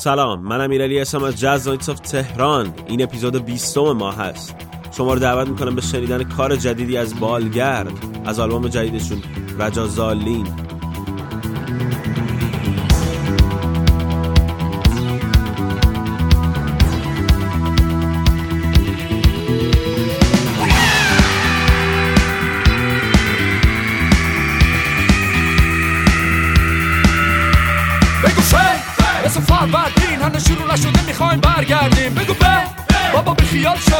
سلام من امیرعلی هستم از جاز نایتس آف تهران. این اپیزود 20 ما هست. شما رو دعوت می‌کنم به شنیدن کار جدیدی از بالگرد از آلبوم جدیدشون رجازالین بگو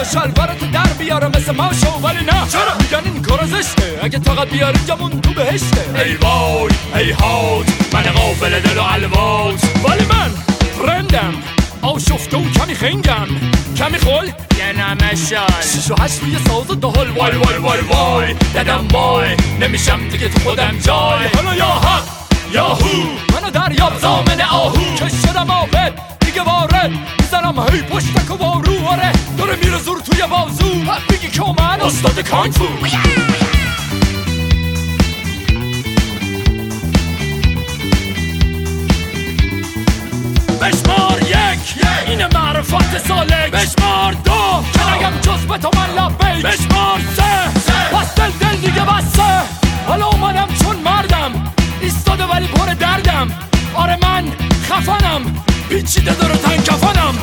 خیال شو شلوارت در بیارم مثل ما شو ولی نه. چرا؟ میگن این کار زشته. اگه طاقت بیاری جمون تو بهشته. ای وای ای هاج من قافل دل و الواز. ولی من رندم آشفته و کمی خنگم. کمی خل؟ یه نمشان شیش و هشت روی ساز و دهل وای وای وای وای ددم وای. نمیشم دیگه تو خودم جای. حالا یا حق یاهو منو دریاب زامن آهو. که شدم آبد دیگه وارد می‌زنم هی پشتک و بارو آره داره میره زور توی بازو. بگی که من استاد کانفو. بشمار یک. این معرفت سالک. بشمار دو. که نگم جز به تو من لبیک. بشمار سه. پس دل دل دیگه بسته. حالا اومدم چون مردم. ایستاده ولی پر دردم. آره من خفنم پیچیده داره تن کفنم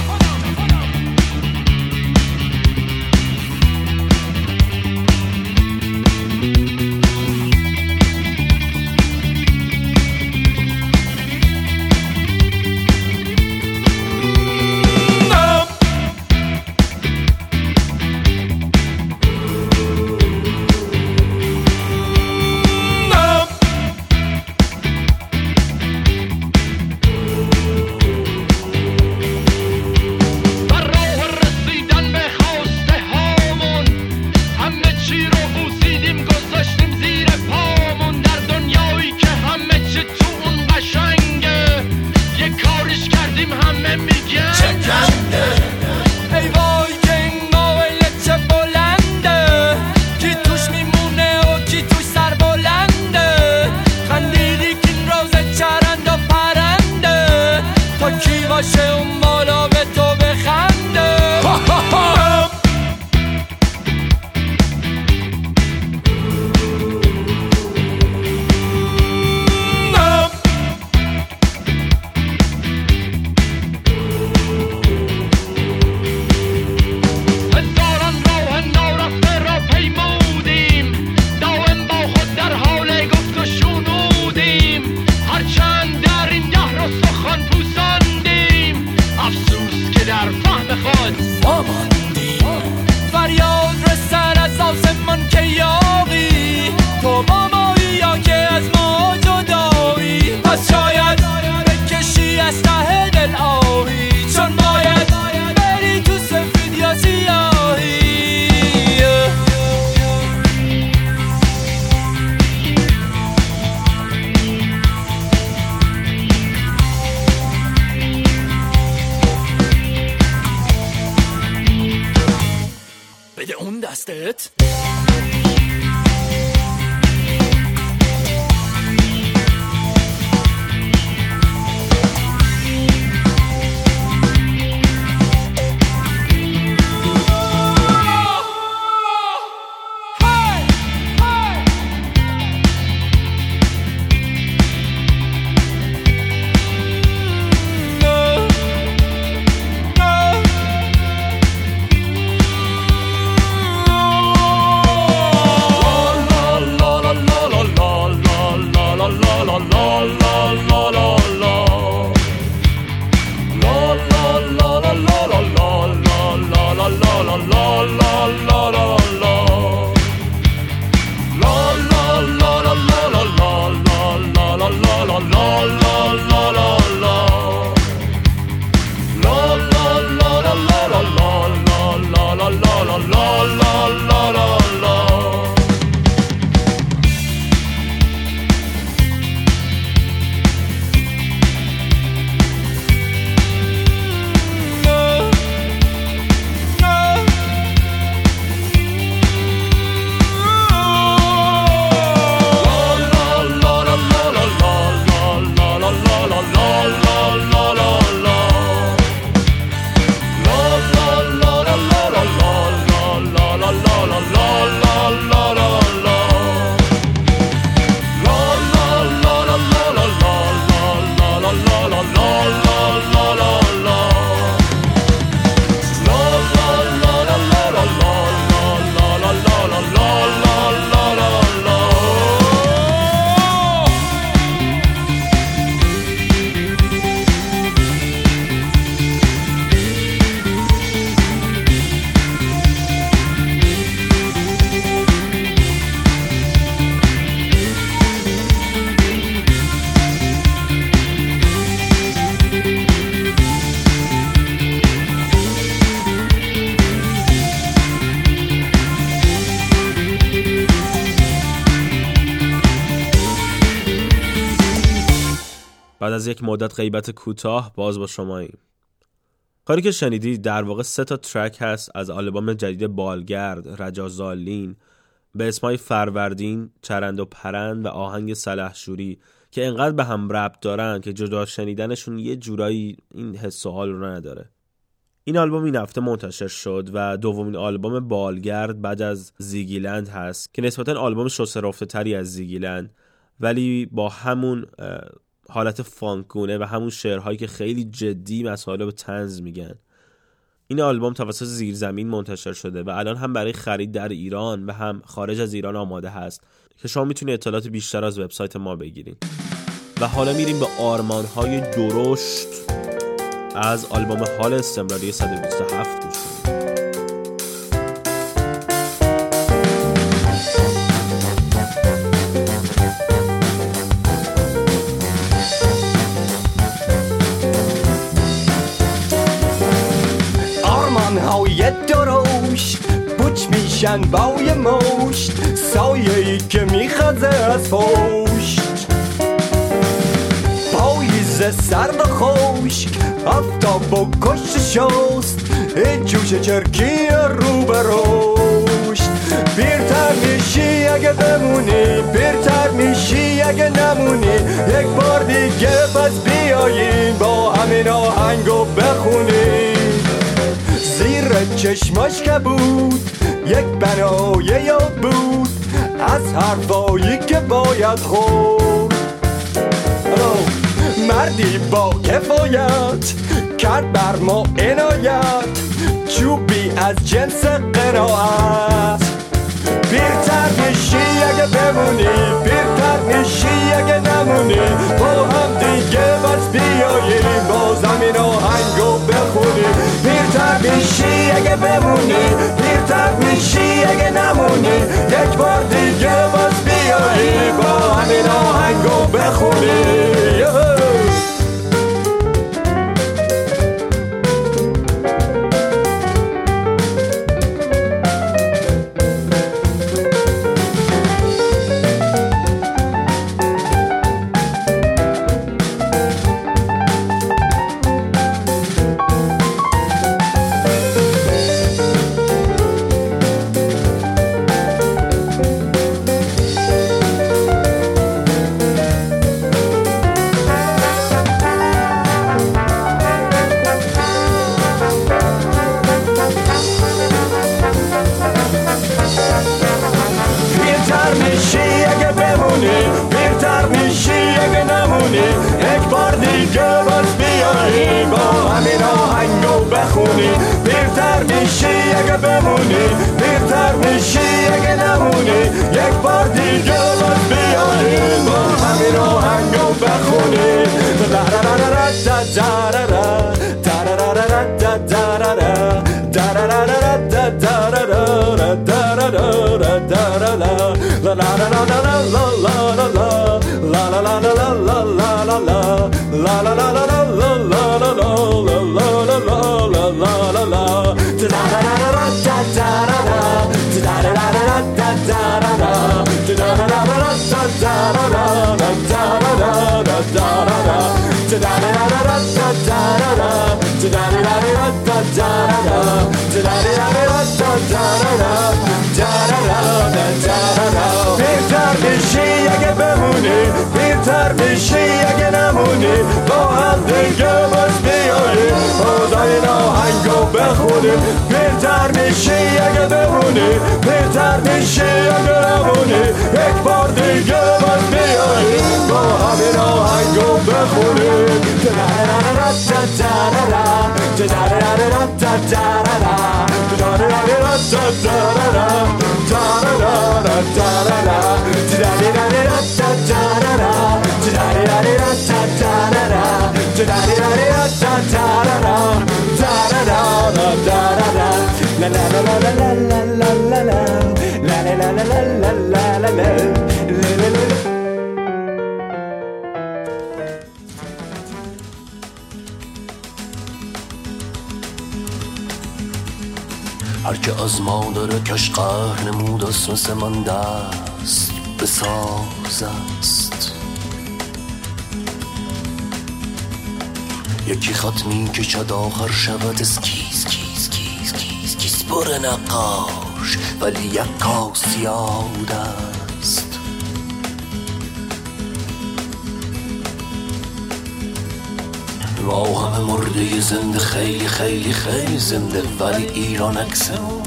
از یک مدت غیبت کوتاه باز با شماییم. کاری که شنیدی در واقع سه تا ترک هست از آلبوم جدید بالگرد رجازالین به اسمای فروردین، چرند و پرند و آهنگ سلحشوری که انقدر به هم ربط دارن که جدا شنیدنشون یه جورایی این حس و حال رو نداره. این آلبوم این هفته منتشر شد و دومین آلبوم بالگرد بعد از زیگیلند هست که نسبتا آلبوم شسرافته تری از زیگیلند ولی با همون حالت فانکونه و همون شعرهایی که خیلی جدی مسائل به تنز میگن. این آلبوم توسط زیرزمین منتشر شده و الان هم برای خرید در ایران و هم خارج از ایران آماده هست که شما می‌تونید اطلاعات بیشتر از وبسایت ما بگیرید. و حالا میریم به آرمان های درشت از آلبوم حال استمراری 127 یه مشت سایه ای که میخزه از پشت پاییز سرد و خشک افتاب و کشت شست. جوش چرکی رو به رشت. پیرتر میشی اگه بمونی پیرتر میشی اگه نمونی. یک بار دیگه پس بیاییم با همین آهنگو بخونی. زیر چشماش که بود یک بنای یاد بود از حرفایی که باید خورد. مردی با کفایت کرد بر ما عنایت چوبی از جنس قرائت. پیرتر میشی اگه بمونی پیرتر میشی اگه نمونی. با هم دیگه بس بیاییم با زمین میشی اگه بمونی پیرتر میشی اگه نمونی. یک بار دیگه بس بیایی با همین آهنگو بخونی. it. Da da da da da da da da da da da da da da da da da la la la la la la la بهتر میشی اگه نمونی با هم دیگه باز بیایی. خدا این آهنگو بخونی. بهتر میشی اگه بمونی بهتر میشی اگه نمونی. یک بار دیگه باز بیایی. با همین آهنگو la la la la la هر که از ما داره کش قهر نمود اسمس من دست به ساز است. یکی خط می کشد آخر شود اسکیز کیز کیز کیز کیز پر نقاش ولی یک کاس یاد است. ما همه مرده زنده خیلی خیلی خیلی زنده ولی ایران اکسمون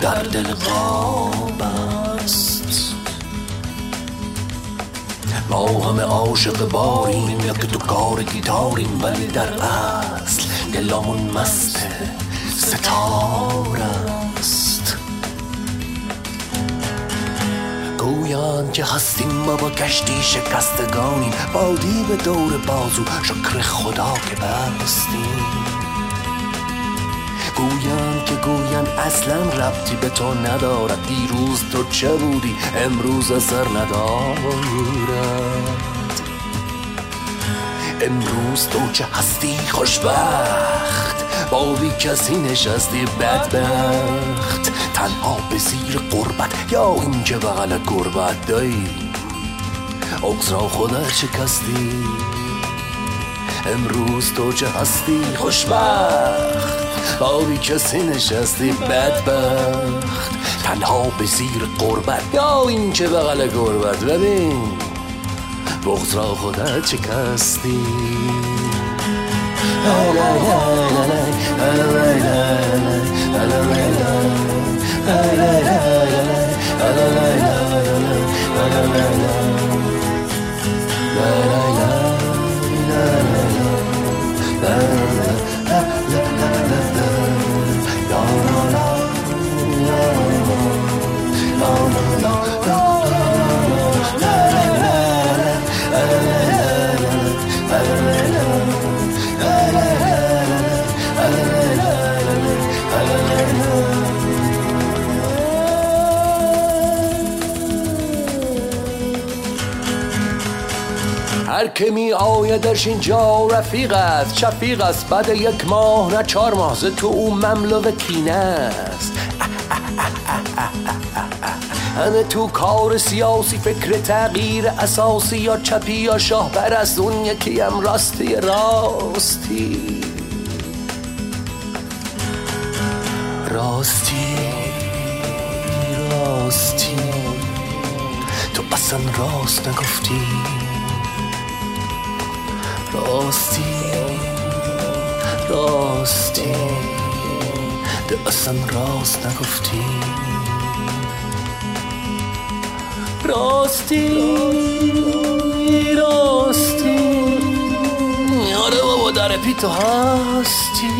در دل قاب است. ما همه عاشق باریم یا که تو کار گیتاریم ولی در اصل دلامون مست ستار گویان که هستیم ما با کشتی شکستگانیم بادی به دور بازو شکر خدا که بستیم. گویان که گویان اصلا ربطی به تو ندارد دیروز تو چه بودی؟ امروز اثر ندارد. امروز تو چه هستی؟ خوشبخت. با بی کسی نشستی بدبخت. تنها به زیر قربت یا اینکه بغل گربت دایی اگز را خودت شکستی امروز تو چه هستی؟ خوشبخت. با بی کسی نشستی بدبخت. تنها به زیر قربت یا اینکه بغل گربت. ببین بغز را خودت شکستی la la la که می آیدش اینجا رفیق است شفیق است بعد یک ماه نه چهار ماه ز تو او مملو کینه است. همه تو کار سیاسی فکر تغییر اساسی یا چپی یا شاه از اون یکی هم راستی راستی. راستی راستی. تو اصلا راست نگفتی. راستی راستی تو اصلا راست نگفتی. راستی راستی. آره بابا در پی تو هستی.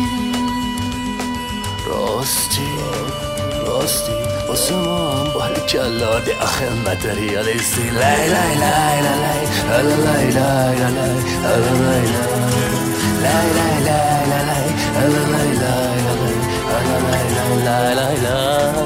راستی. راستی واسه ما هم بال کلاده آخه لای لای لای لای لای لای لای لای لای لای لای لای لای لای لای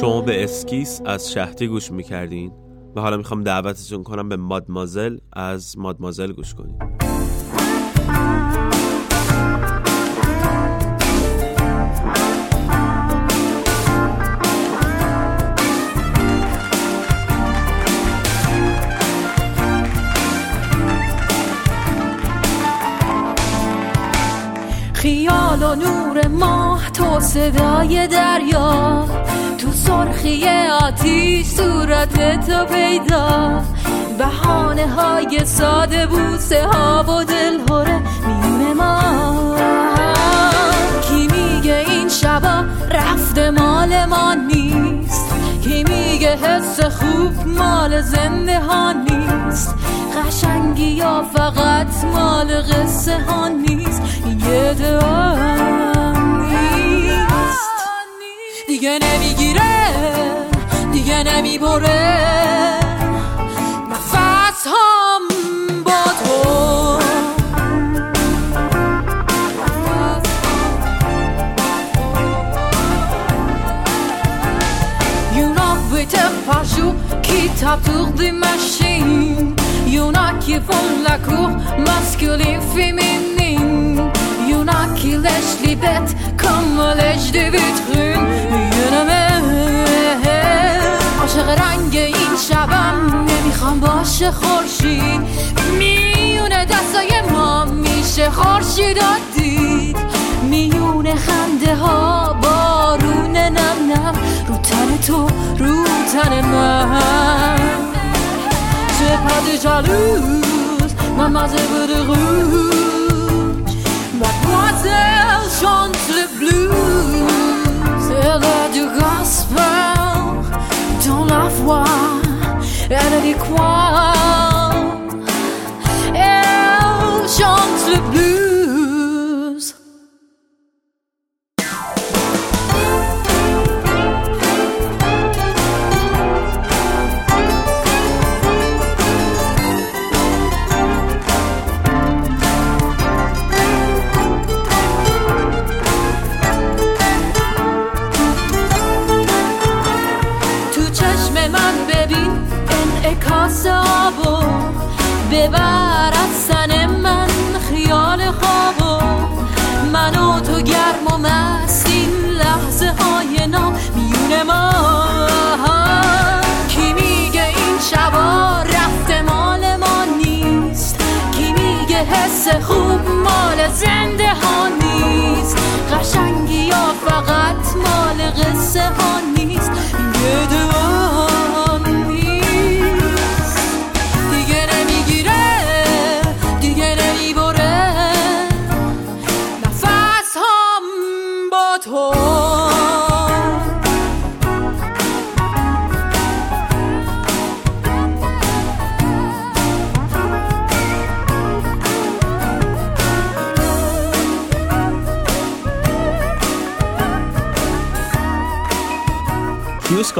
شما به اسکیس از شهتی گوش می‌کردین؟ و حالا می‌خوام دعوتتون کنم به مادمازل از مادمازل گوش کنید خیال و نور ماه تو صدای دریا تو سرخی آتیش صورت تو پیدا. بهانه های ساده بوسه ها و دلهوره میون ما. کی میگه این شبا رفته مال ما نیست؟ کی میگه حس خوب مال زنده ها نیست؟ قشنگی یا فقط مال قصه ها نیست؟ یه دعا نیست. دیگه نمی‌گیره دیگه نمی‌بره. نفس هم با تو. Lite pajou qui tape tour des machines Qui font la cour Y'en a qui lèchent les bêtes comme lèche des vitrines عاشق رنگ این شبم نمی‌خوام باشه خورشید میونه دستای ما میشه خورشید دید میونه خنده ها بارون نم نم رو تن تو رو تن من J'ai pas de jalouse, mademoiselle de rouge. Mademoiselle chante le blues Elle a du gospel. Dans la voix Elle dit quoi? Elle chante le blues مال قصه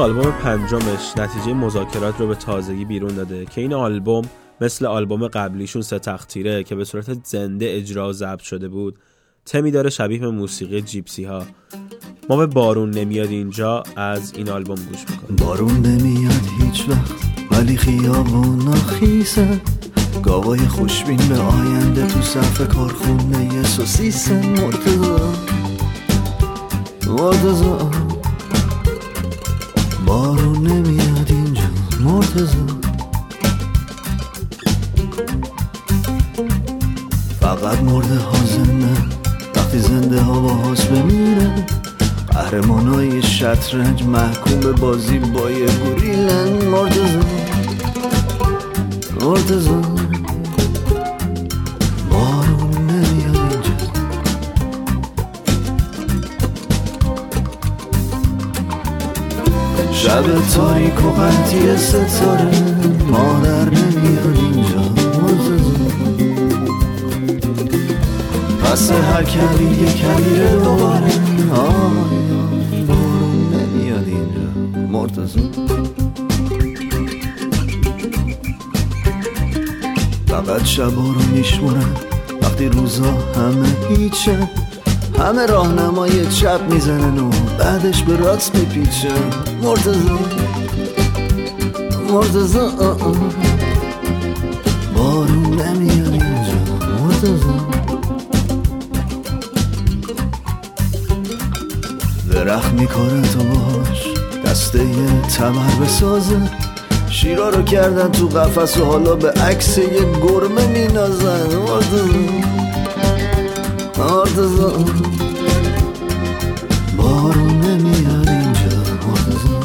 آلبوم پنجمش نتیجه مذاکرات رو به تازگی بیرون داده که این آلبوم مثل آلبوم قبلیشون سه تختیره که به صورت زنده اجرا و ضبط شده بود. تمی داره شبیه به موسیقی جیپسی ها ما به بارون نمیاد اینجا از این آلبوم گوش می‌کنیم. بارون نمیاد هیچ وقت ولی خیابون خیسه گاوای خوشبین به آینده تو صف کارخونه سوسیسن مرتضا مرتضا بارون نمیاد اینجا مرتضا فقط مرده ها زنده وقتی زنده ها با هاس بمیره. قهرمانای شطرنج محکوم به بازی با یه گوریلن مرتضا مرتضا شب تاریک و قنطی ستاره مادر نمیاد اینجا پس هر یه کلیه دوباره آی آی بارون نمیاد اینجا مرتضا فقط شبا رو میشمونن وقتی روزا همه هیچه همه راهنمای چپ می‌زنن و بعدش به راست میپیچن آه آه. بارون نمیاد اینجا. مرتضا درخت می‌کنه تو باش دسته تمر بسازه. شیرا رو کردن تو قفس و حالا به عکس یه گرمه مینازن. مرتضا مرتضا بارون نمیاد اینجا مرتضا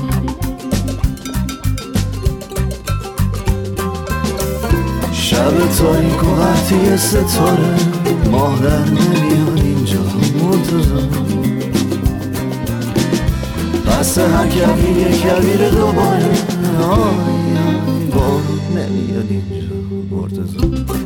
شب تاریک و قطعی ستاره ماه در نمیاد اینجا مرتضا پس هر کبیر کبیر دوباره آی آی بارون نمیاد اینجا مرتضا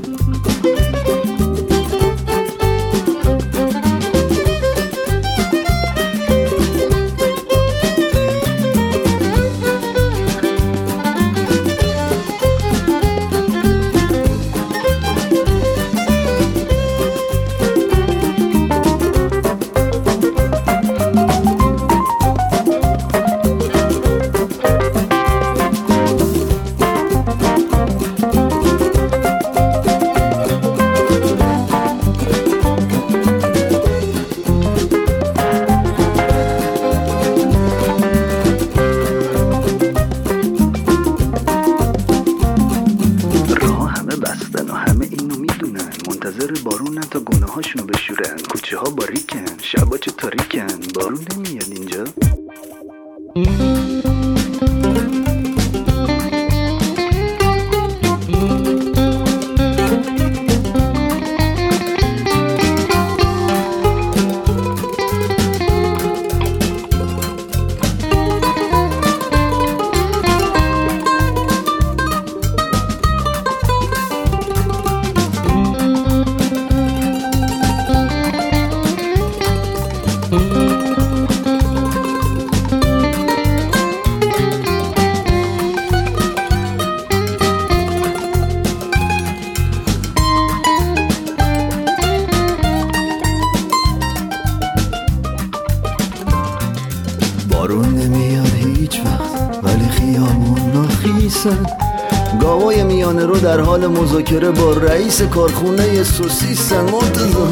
مذاکره با رئیس کارخونه سوسیسن مرتضا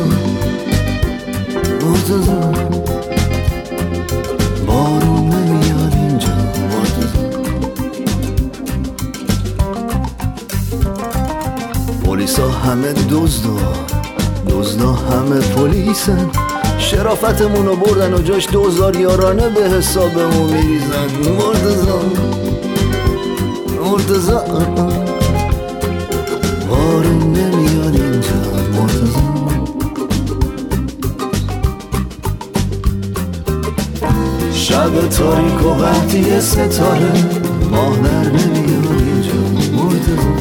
مرتضا بارون نمیاد اینجا مرتضا پلیسا همه دزدا دزدا همه پلیسن شرافتمون رو بردن و جاش دوزار یارانه به حسابمون میریزن. مرتضا مرتضا تاریک و وقتی ستاره ماه در نمیاد اینجا مرتضا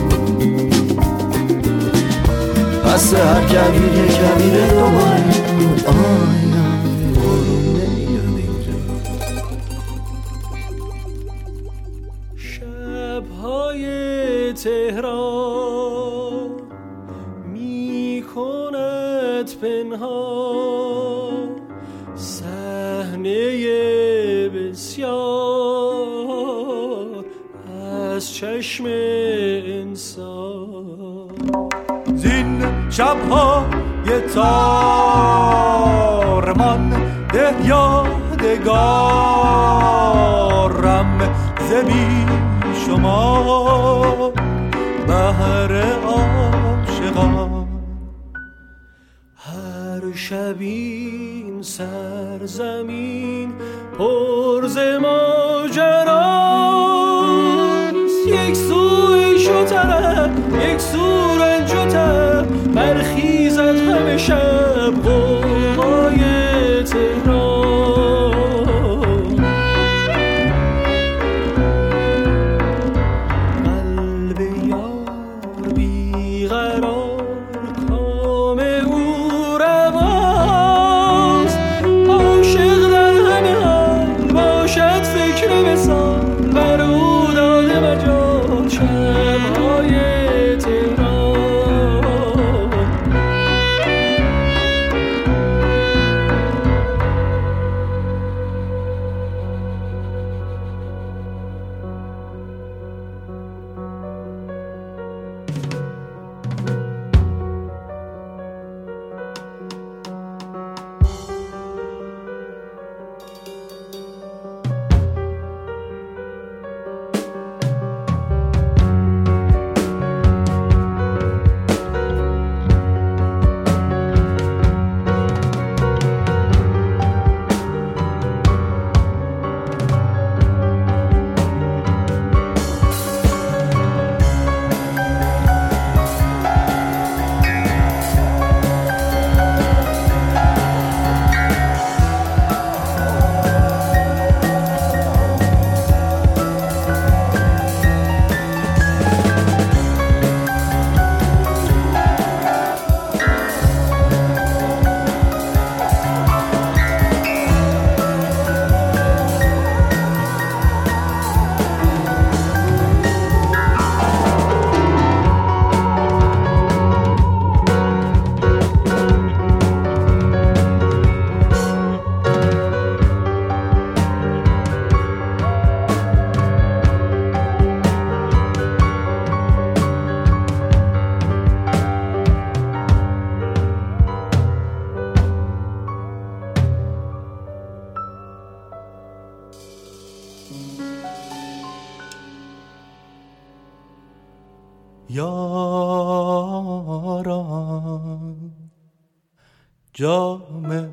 پس هر کبیر یه کبیر دوباره بارون نمیاد اینجا. تهران می کند پنهان. بسیار از چشم انسان. زین شبهای تارمان ده یادگارم. زمین شما بهر عاشقان. هر شبین سرزمین پر ز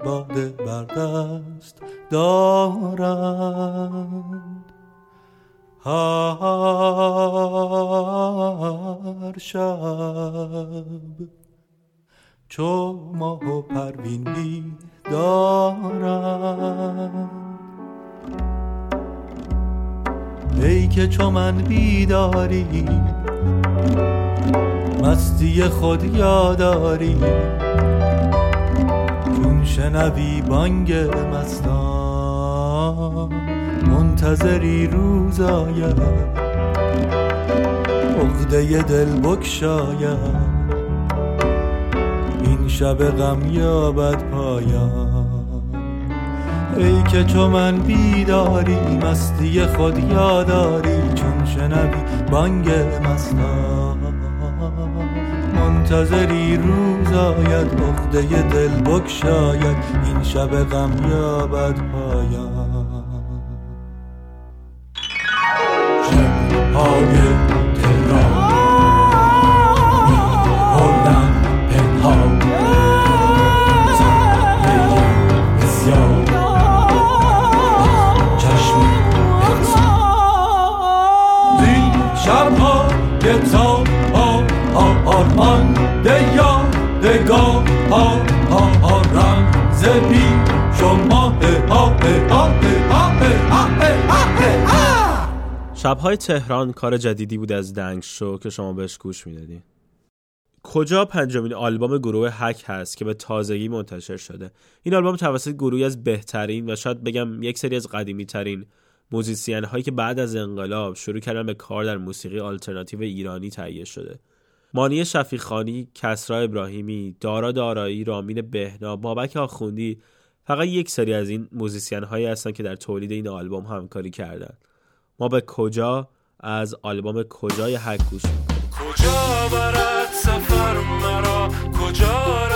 جام باده بر دست دارند هر شب چو ماه و پروین بیدارند ای که چو من بیداری مستی خود یاداری. شنوی بانگ مستان منتظری روز آید عقده دل بکشاید این شب غم یابد پایان. ای که چو من بیداری مستی خود یاداری چون شنوی بانگ مستان. منتظری روز آید عقده دل بکشاید این شب غم یابد پایان. شبهای تهران کار جدیدی بود از دنگ شو که شما بهش گوش می‌دادی. کجا پنجمین آلبوم گروه هک هست که به تازگی منتشر شده؟ این آلبوم توسط گروهی از بهترین و شاید بگم یک سری از قدیمی ترین موزیسین هایی که بعد از انقلاب شروع کردن به کار در موسیقی آلترناتیو ایرانی تهیه شده. مانی شفیع‌خانی، کسرا ابراهیمی، دارا دارایی، رامین بهنا، بابک آخوندی فقط یک سری از این موزیسین هایی هستن که در تولید این آلبوم همکاری کردند. ما به کجا از آلبوم کجای حق گوش کجا برد سفر مرا کجا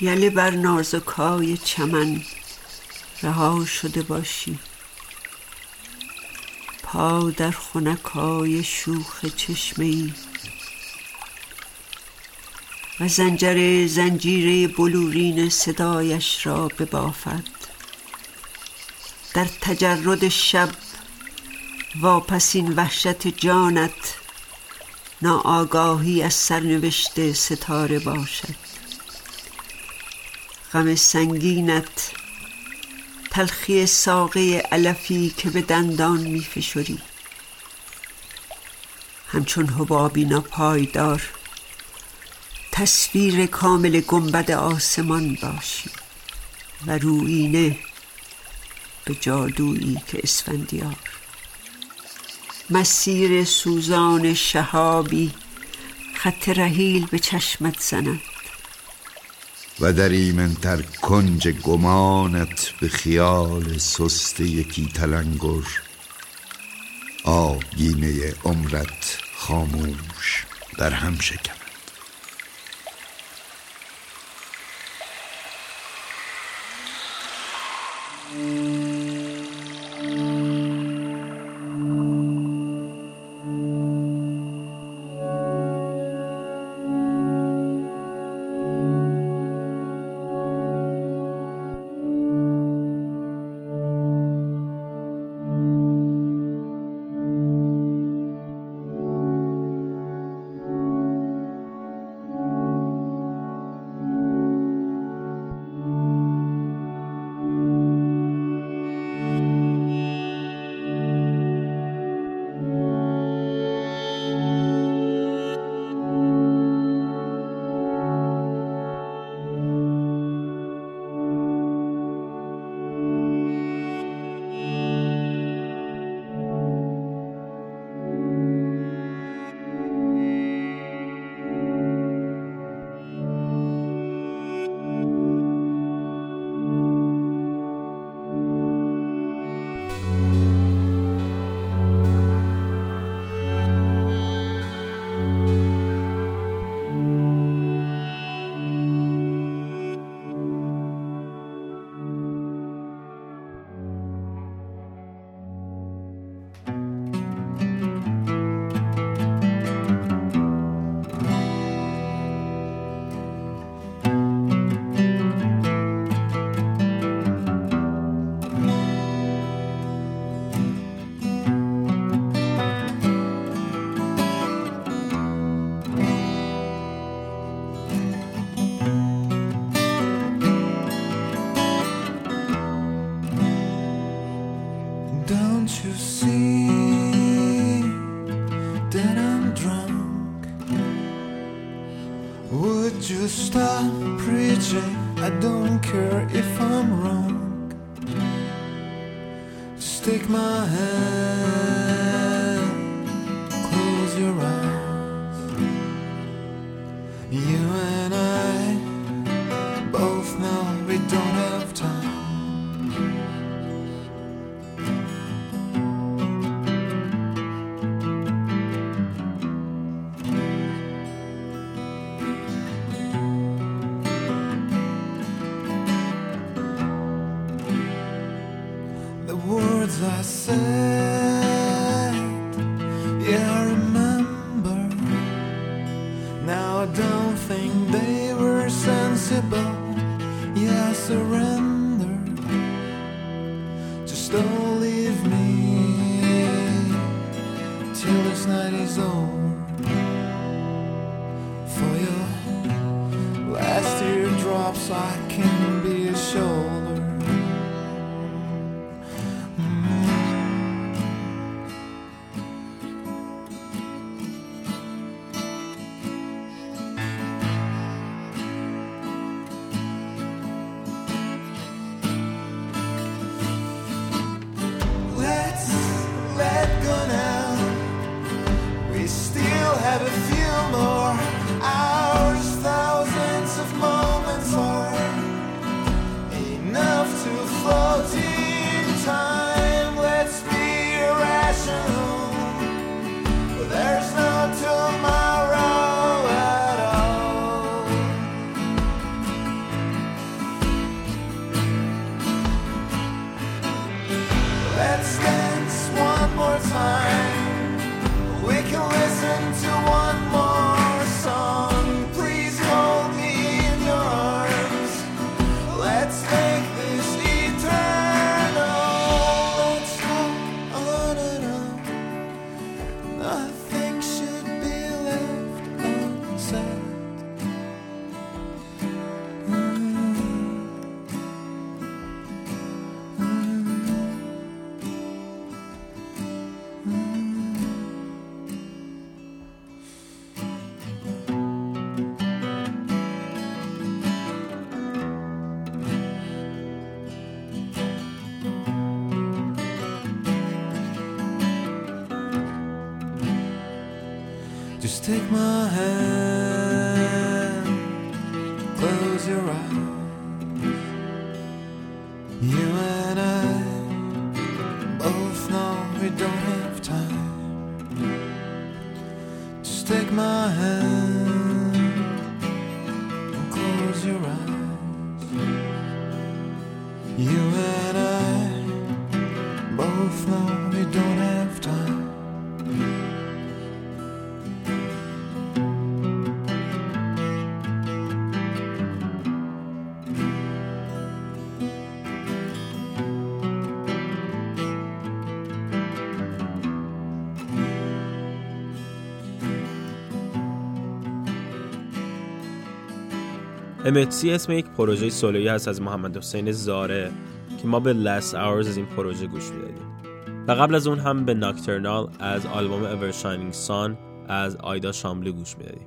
یله بر نازکای چمن رها شده باشی. پا در خنکای شوخ چشمه ای و زنجر زنجیره بلورین صدایش را ببافد. در تجرد شب واپسین وحشت جانت ناآگاهی از سرنوشت ستاره باشد. غم سنگینت تلخی ساقه علفی که به دندان می همچون حبابی ناپایدار تصویر کامل گنبد آسمان باشی و روینه به جادویی که اسفندیار. مسیر سوزان شهابی خط رحیل به چشمت زند. و در ایمنتر کنج گمانت به خیال سست یکی تلنگر. آبگینه عمرت خاموش در هم شکند night is over. For your last teardrops, I can be take my hand, امتسی اسم یک پروژه سولویی هست از محمد حسین زاره که ما به Last Hours از این پروژه گوش می‌دادیم. و قبل از اون هم به ناکترنال از آلبوم Ever Shining Sun از آیدا شاملو گوش می‌دادیم.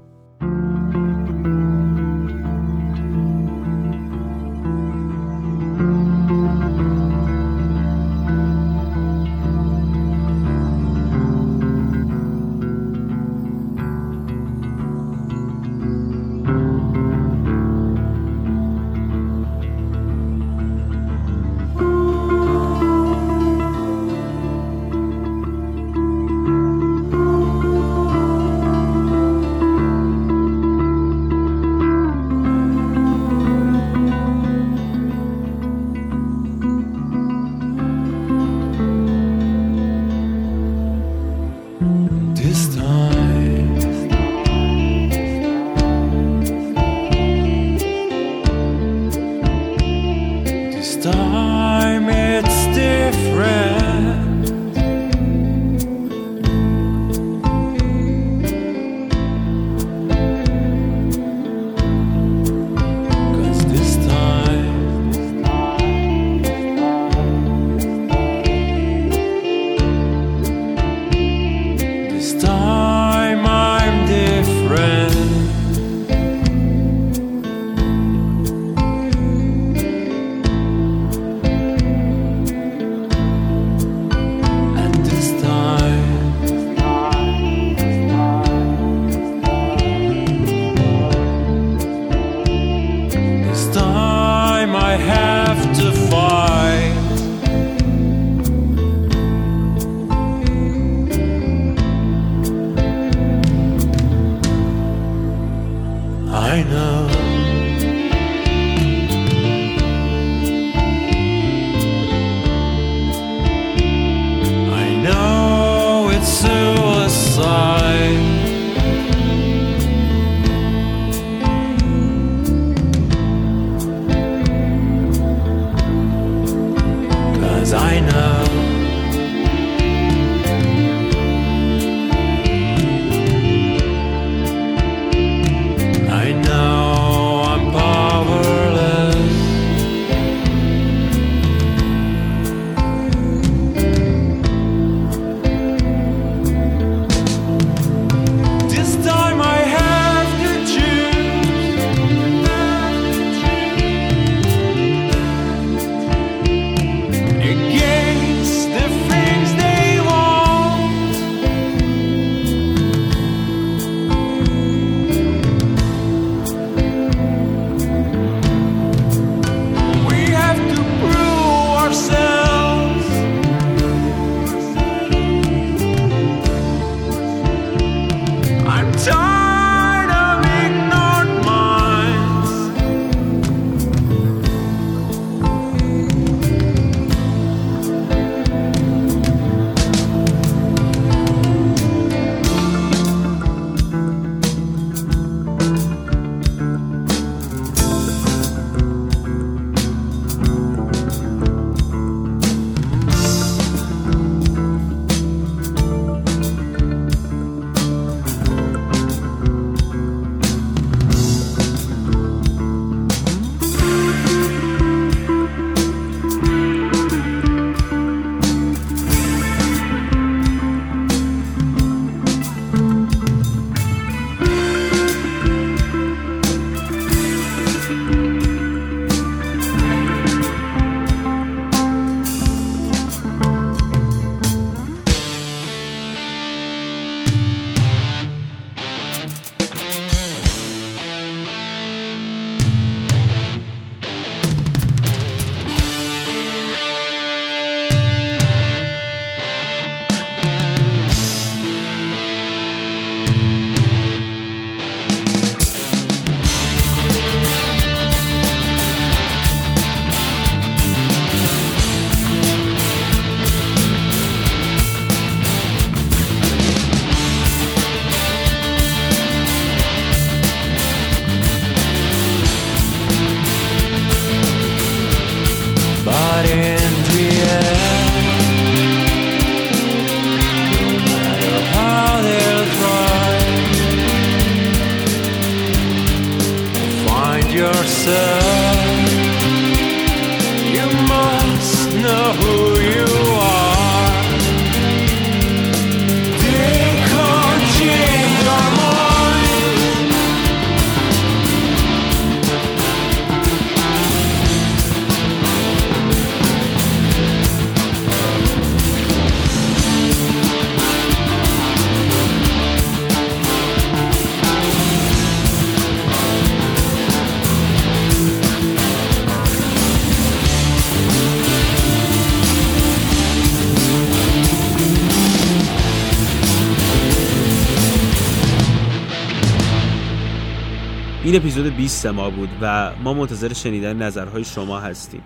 این اپیزود 20 ما بود و ما منتظر شنیدن نظرهای شما هستیم.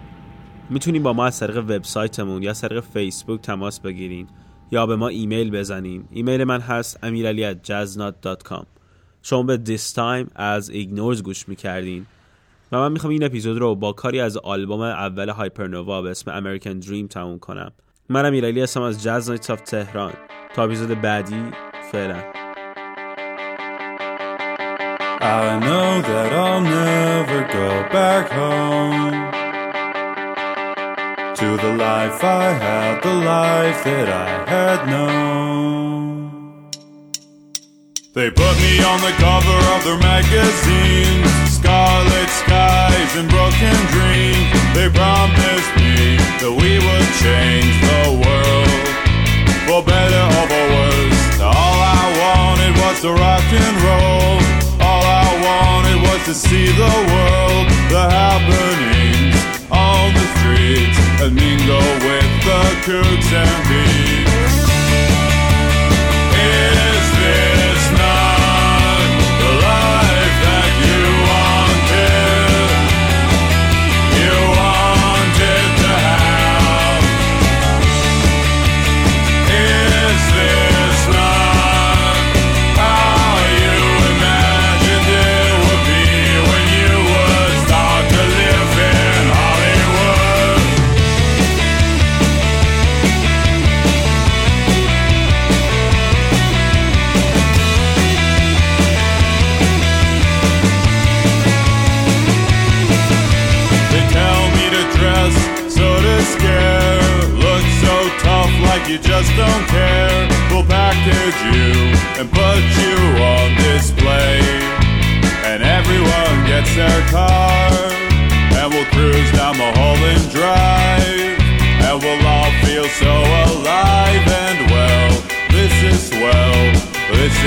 می‌تونیم با ما از طریق وبسایتمون یا از طریق فیسبوک تماس بگیرین یا به ما ایمیل بزنین. ایمیل من هست امیرالی@jazznot.com شما به This Time از Ignores گوش می‌کردین و من می‌خوام این اپیزود رو با کاری از آلبوم اول Hypernova به اسم American Dream تموم کنم. من امیرالی هستم از Jazz Nights تهران تا اپیزود بعدی فعلا. I know that I'll never go back home to the life I had, the life that I had known. They put me on the cover of their magazine, scarlet skies and broken dreams. They promised me that we would change the world for better or for worse. All I wanted was to rock and roll. To see the world, the happenings on the streets, and mingle with the cooks and beans.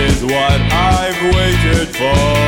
Is what I've waited for.